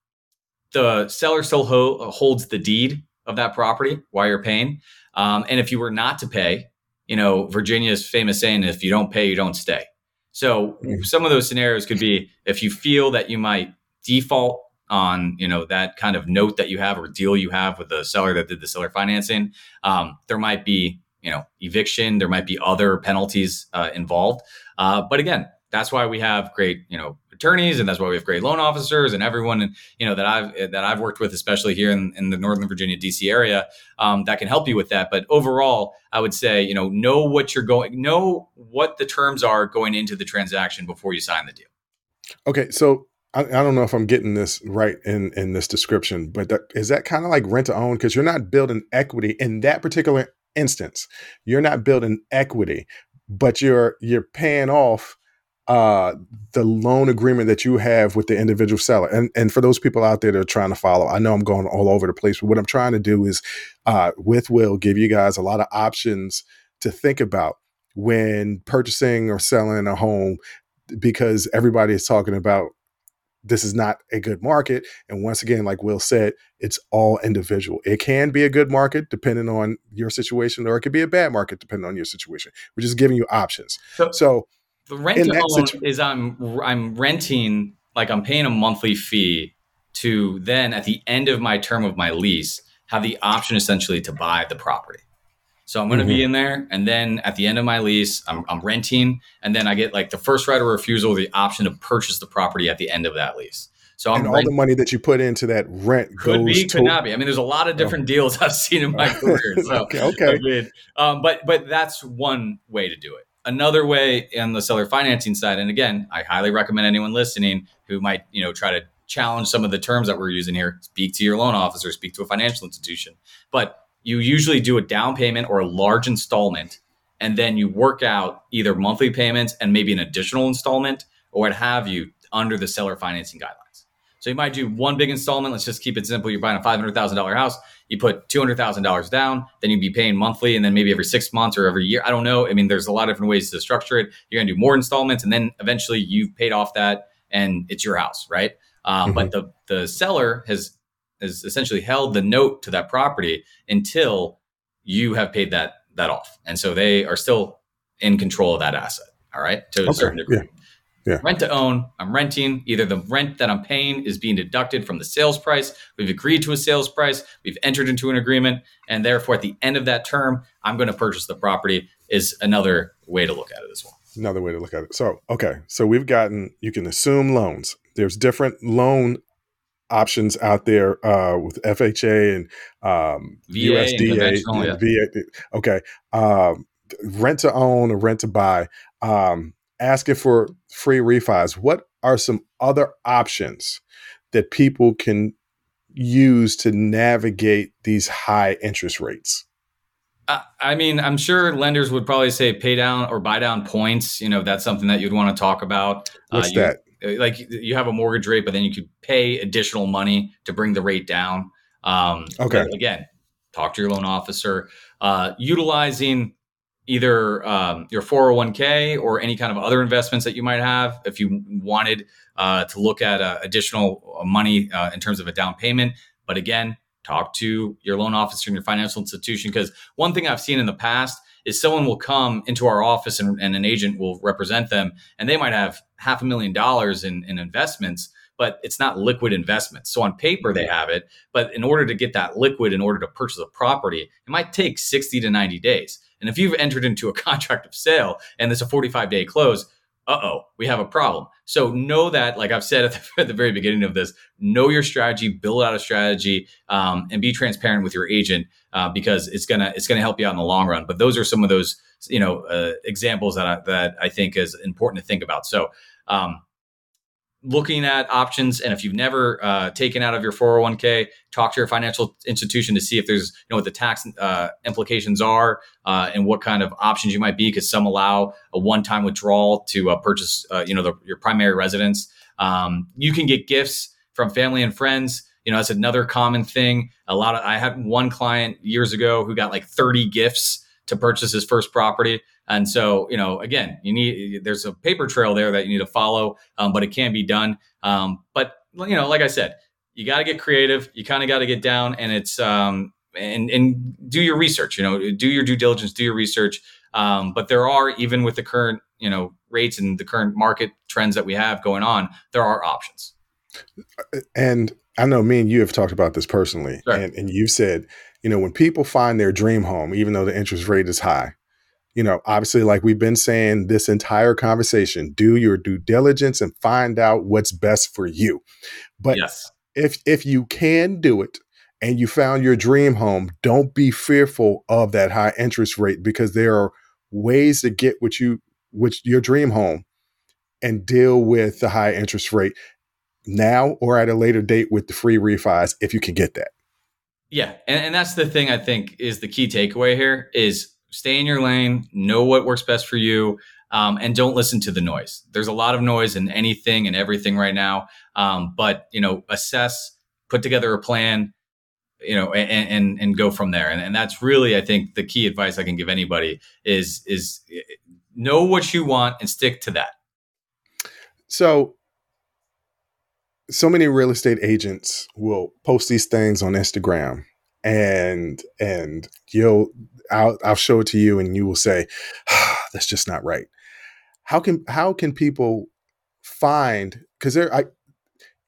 the seller still ho- holds the deed of that property while you're paying. Um, and if you were not to pay, you know, Virginia's famous saying, if you don't pay, you don't stay. So mm-hmm. some of those scenarios could be if you feel that you might default on you know that kind of note that you have or deal you have with the seller that did the seller financing. Um, there might be you know eviction there might be other penalties uh, involved. Uh, but again that's why we have great you know attorneys and that's why we have great loan officers and everyone you know that i've that i've worked with especially here in, in the northern virginia dc area um, that can help you with that. But overall i would say you know know what you're going know what the terms are going into the transaction before you sign the deal. Okay so I, I, don't know if I'm getting this right in in this description, but that, is that kind of like rent to own because you're not building equity in that particular instance. You're not building equity, but you're you're paying off uh, the loan agreement that you have with the individual seller. And and for those people out there that are trying to follow, I know I'm going all over the place, but what I'm trying to do is uh, with Will give you guys a lot of options to think about when purchasing or selling a home because everybody is talking about this is not a good market. And once again, like Will said, it's all individual. It can be a good market depending on your situation, or it could be a bad market depending on your situation. We're just giving you options. So, so the rent own situ- is I'm I'm renting like I'm paying a monthly fee to then at the end of my term of my lease have the option essentially to buy the property. So I'm going to mm-hmm. be in there, and then at the end of my lease, I'm, I'm, renting, and then I get like the first right of refusal, the option to purchase the property at the end of that lease. So I'm and all rent- the money that you put into that rent could be, to- could not be. I mean, there's a lot of different oh. deals I've seen in my career. So, okay, okay. I mean, um, but but that's one way to do it. Another way in the seller financing side, and again, I highly recommend anyone listening who might you know try to challenge some of the terms that we're using here. Speak to your loan officer, speak to a financial institution, but you usually do a down payment or a large installment, and then you work out either monthly payments and maybe an additional installment or what have you under the seller financing guidelines. So you might do one big installment. Let's just keep it simple. You're buying a $500,000 house. You put $200,000 down, then you'd be paying monthly and then maybe every six months or every year. I don't know. I mean, there's a lot of different ways to structure it. You're going to do more installments and then eventually you've paid off that and it's your house, right? Um, mm-hmm. But the, the seller has has essentially held the note to that property until you have paid that that off, and so they are still in control of that asset. All right, to okay. a certain degree. Yeah. Yeah. Rent to own, I'm renting. Either the rent that I'm paying is being deducted from the sales price. We've agreed to a sales price. We've entered into an agreement. And therefore, at the end of that term, I'm going to purchase the property, is another way to look at it as well. Another way to look at it. So, okay. So we've gotten, you can assume loans. There's different loan options out there uh, with FHA and um, VA USDA. And yeah. VA. Okay. Um, rent to own or rent to buy. Um, asking for free refis. What are some other options that people can use to navigate these high interest rates? I mean, I'm sure lenders would probably say pay down or buy down points. You know, that's something that you'd want to talk about. What's uh, you, that? Uh, like you have a mortgage rate, but then you could pay additional money to bring the rate down. Um, okay. Again, talk to your loan officer. Uh, utilizing either um, your 401k or any kind of other investments that you might have if you wanted uh, to look at uh, additional money uh, in terms of a down payment. But again, talk to your loan officer and your financial institution because one thing I've seen in the past is someone will come into our office and, and, an agent will represent them and they might have half a million dollars in, in investments but it's not liquid investments. So on paper they have it but in order to get that liquid in order to purchase a property it might take 60 to 90 days. And if you've entered into a contract of sale and it's a 45 day close uh-oh we have a problem. So know that like i've said at the, at the, very beginning of this know your strategy build out a strategy um, and be transparent with your agent uh, because it's gonna it's gonna help you out in the long run. But those are some of those you know uh, examples that I, that I think is important to think about. So um, looking at options and if you've never uh, taken out of your 401k talk to your financial institution to see if there's you know what the tax uh, implications are uh, and what kind of options you might be because some allow a one-time withdrawal to uh, purchase uh, you know the, your primary residence Um, you can get gifts from family and friends. You know, that's another common thing. A lot of I had one client years ago who got like 30 gifts to purchase his first property. And so, you know, again, you need there's a paper trail there that you need to follow, um, but it can be done. Um, but you know, like I said, you got to get creative. You kind of got to get down, and it's um, and and do your research. You know, do your due diligence, do your research. Um, but there are even with the current you know rates and the current market trends that we have going on, there are options. And I know me and you have talked about this personally, sure. and and you said, you know, when people find their dream home, even though the interest rate is high, you know, obviously, like we've been saying this entire conversation, do your due diligence and find out what's best for you. But yes. if if you can do it, and you found your dream home, don't be fearful of that high interest rate because there are ways to get what you which your dream home and deal with the high interest rate now or at a later date with the free refis if you can get that. Yeah, and, and that's the thing I think is the key takeaway here is stay in your lane, know what works best for you, um, and don't listen to the noise. There's a lot of noise in anything and everything right now, um, but you know, assess, put together a plan, you know, and and, and go from there. And, and that's really, I think, the key advice I can give anybody is is know what you want and stick to that. So so many real estate agents will post these things on Instagram and and you'll I'll I'll show it to you and you will say ah, that's just not right. How can how can people find because there I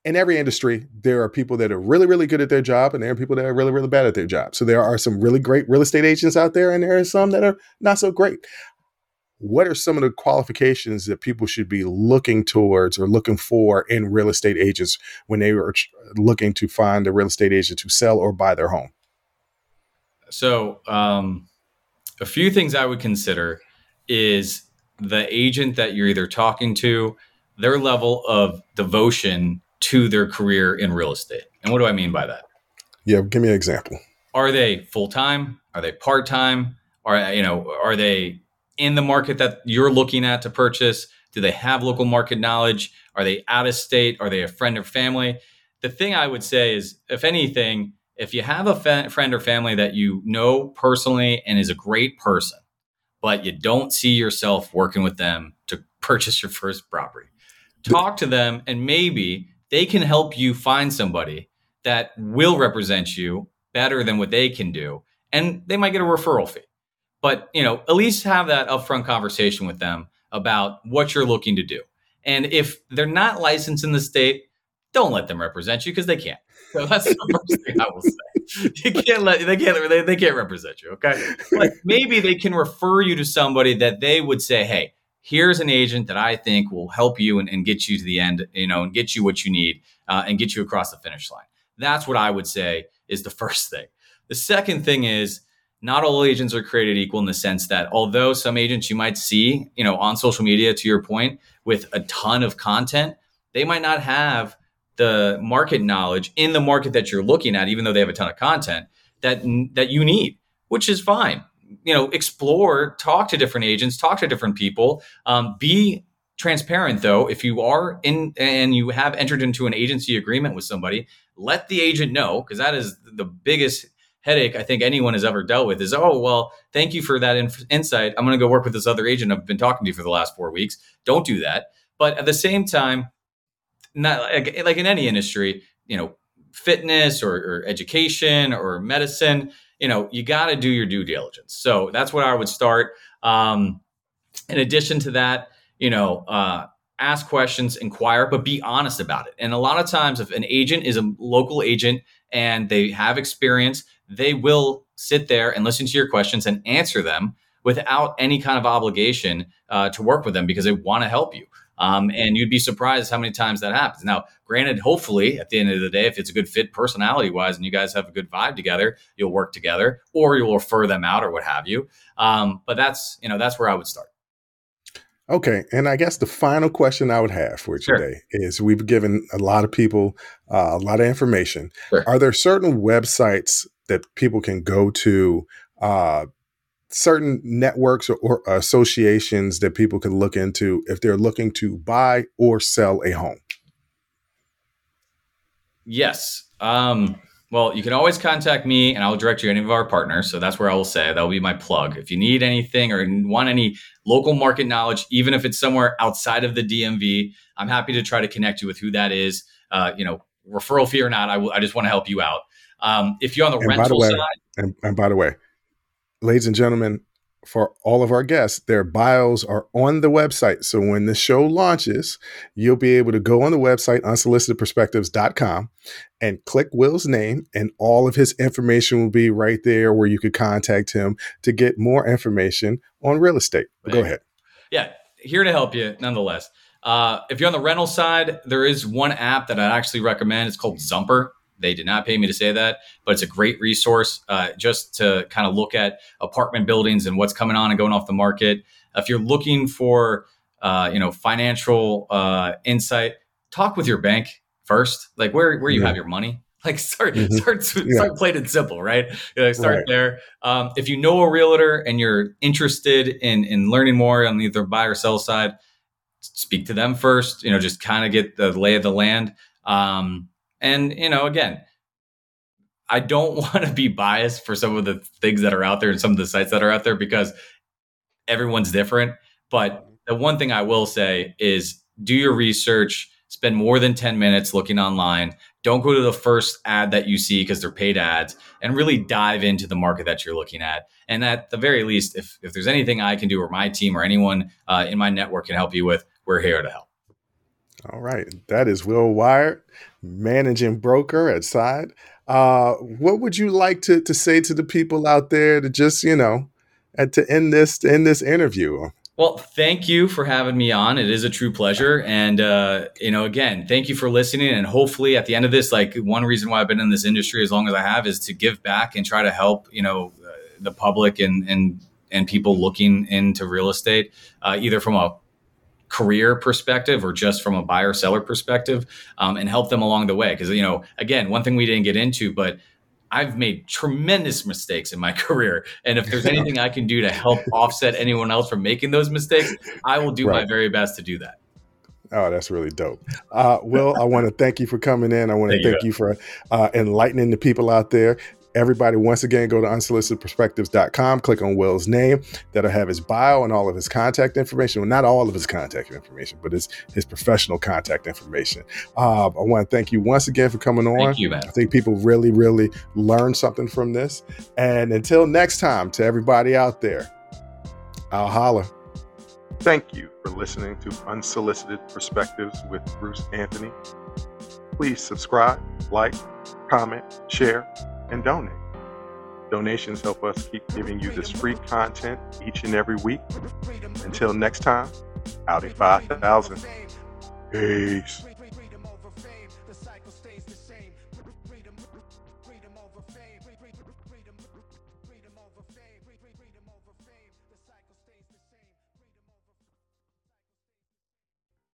in every industry, there are people that are really, really good at their job, and there are people that are really, really bad at their job. So there are some really great real estate agents out there, and there are some that are not so great. What are some of the qualifications that people should be looking towards or looking for in real estate agents when they are looking to find a real estate agent to sell or buy their home? So, um, a few things I would consider is the agent that you're either talking to, their level of devotion to their career in real estate. And what do I mean by that? Yeah, give me an example. Are they full time? Are they part time? Are you know, are they in the market that you're looking at to purchase? Do they have local market knowledge? Are they out of state? Are they a friend or family? The thing I would say is, if anything, if you have a fa- friend or family that you know personally and is a great person, but you don't see yourself working with them to purchase your first property, talk to them and maybe they can help you find somebody that will represent you better than what they can do. And they might get a referral fee. But you know at least have that upfront conversation with them about what you're looking to do. And if they're not licensed in the state don't let them represent you because they can't so that's the first thing i will say you can't let they can't they, they can't represent you okay like maybe they can refer you to somebody that they would say hey here's an agent that I think will help you and, and get you to the end, you know, and get you what you need uh, and get you across the finish line. That's what I would say is the first thing. The second thing is not all agents are created equal in the sense that although some agents you might see, you know, on social media, to your point, with a ton of content, they might not have the market knowledge in the market that you're looking at, even though they have a ton of content that that you need, which is fine. You know explore talk to different agents talk to different people. Um, be transparent though. If you are in and you have entered into an agency agreement with somebody let the agent know because that is the biggest headache i think anyone has ever dealt with is oh well thank you for that inf- insight. I'm going to go work with this other agent i've been talking to for the last four weeks. Don't do that. But at the same time not like, like in any industry you know fitness or, or education or medicine you know, you got to do your due diligence. So that's what I would start. Um, in addition to that, you know, uh, ask questions, inquire, but be honest about it. And a lot of times, if an agent is a local agent and they have experience, they will sit there and listen to your questions and answer them without any kind of obligation uh, to work with them because they want to help you. Um, and you'd be surprised how many times that happens. Now, granted, hopefully at the end of the day, if it's a good fit personality wise and you guys have a good vibe together, you'll work together or you'll refer them out or what have you. Um, but that's, you know, that's where I would start. Okay. And I guess the final question I would have for today is we've given a lot of people uh, a lot of information. Sure. Are there certain websites that people can go to uh, certain networks or, or, associations that people can look into if they're looking to buy or sell a home? Yes. Um, well, you can always contact me and I'll direct you to any of our partners. So that's where I will say that will be my plug. If you need anything or want any local market knowledge, even if it's somewhere outside of the DMV, I'm happy to try to connect you with who that is. Uh, you know, referral fee or not, I, w- I just want to help you out. Um, if you're on the And rental way, side, And, and by the way, ladies and gentlemen, for all of our guests, their bios are on the website. So when the show launches, you'll be able to go on the website, unsolicitedperspectives.com, and click Will's name, and all of his information will be right there where you could contact him to get more information on real estate. Go ahead. yeah, here to help you nonetheless. Uh, if you're on the rental side, there is one app that I actually recommend. It's called Zumper. They did not pay me to say that, but it's a great resource uh, just to kind of look at apartment buildings and what's coming on and going off the market. If you're looking for, uh, you know, financial uh, insight, talk with your bank first. Like where where you Yeah. have your money. Like start Mhm. start Yeah. start plain and simple, right? You know, start Right. there. Um, if you know a realtor and you're interested in in learning more on either buy or sell side, speak to them first. You know, just kind of get the lay of the land. Um, and you know, again, I don't want to be biased for some of the things that are out there and some of the sites that are out there because everyone's different. But the one thing I will say is do your research, spend more than 10 minutes looking online. Don't go to the first ad that you see because they're paid ads and really dive into the market that you're looking at. And at the very least, if, if there's anything I can do or my team or anyone uh, in my network can help you with, we're here to help. All right. That is Will Wiard, managing broker at Side. Uh, what would you like to, to say to the people out there to just, you know, and to end this to end this interview? Well, thank you for having me on. It is a true pleasure. And, uh, you know, again, thank you for listening. And hopefully at the end of this, like one reason why I've been in this industry as long as I have is to give back and try to help, you know, uh, the public and, and, and people looking into real estate, uh, either from a career perspective or just from a buyer seller perspective um, and help them along the way. Because, you know, again, one thing we didn't get into, but I've made tremendous mistakes in my career. And if there's anything I can do to help offset anyone else from making those mistakes, I will do my very best to do that. Oh, that's really dope. Uh, Will, I want to thank you for coming in. I want to Thank you. you for uh, enlightening the people out there. Everybody, once again, go to unsolicitedperspectives.com, click on Will's name. That'll have his bio and all of his contact information. Well, not all of his contact information, but his, his professional contact information. Uh, I want to thank you once again for coming on. Thank you, man. I think people really, really learned something from this. And until next time, to everybody out there, I'll holler. Thank you for listening to Unsolicited Perspectives with Bruce Anthony. Please subscribe, like, comment, share, and donate. Donations help us keep giving you this free content each and every week. Until next time, out Audi 5000. Peace.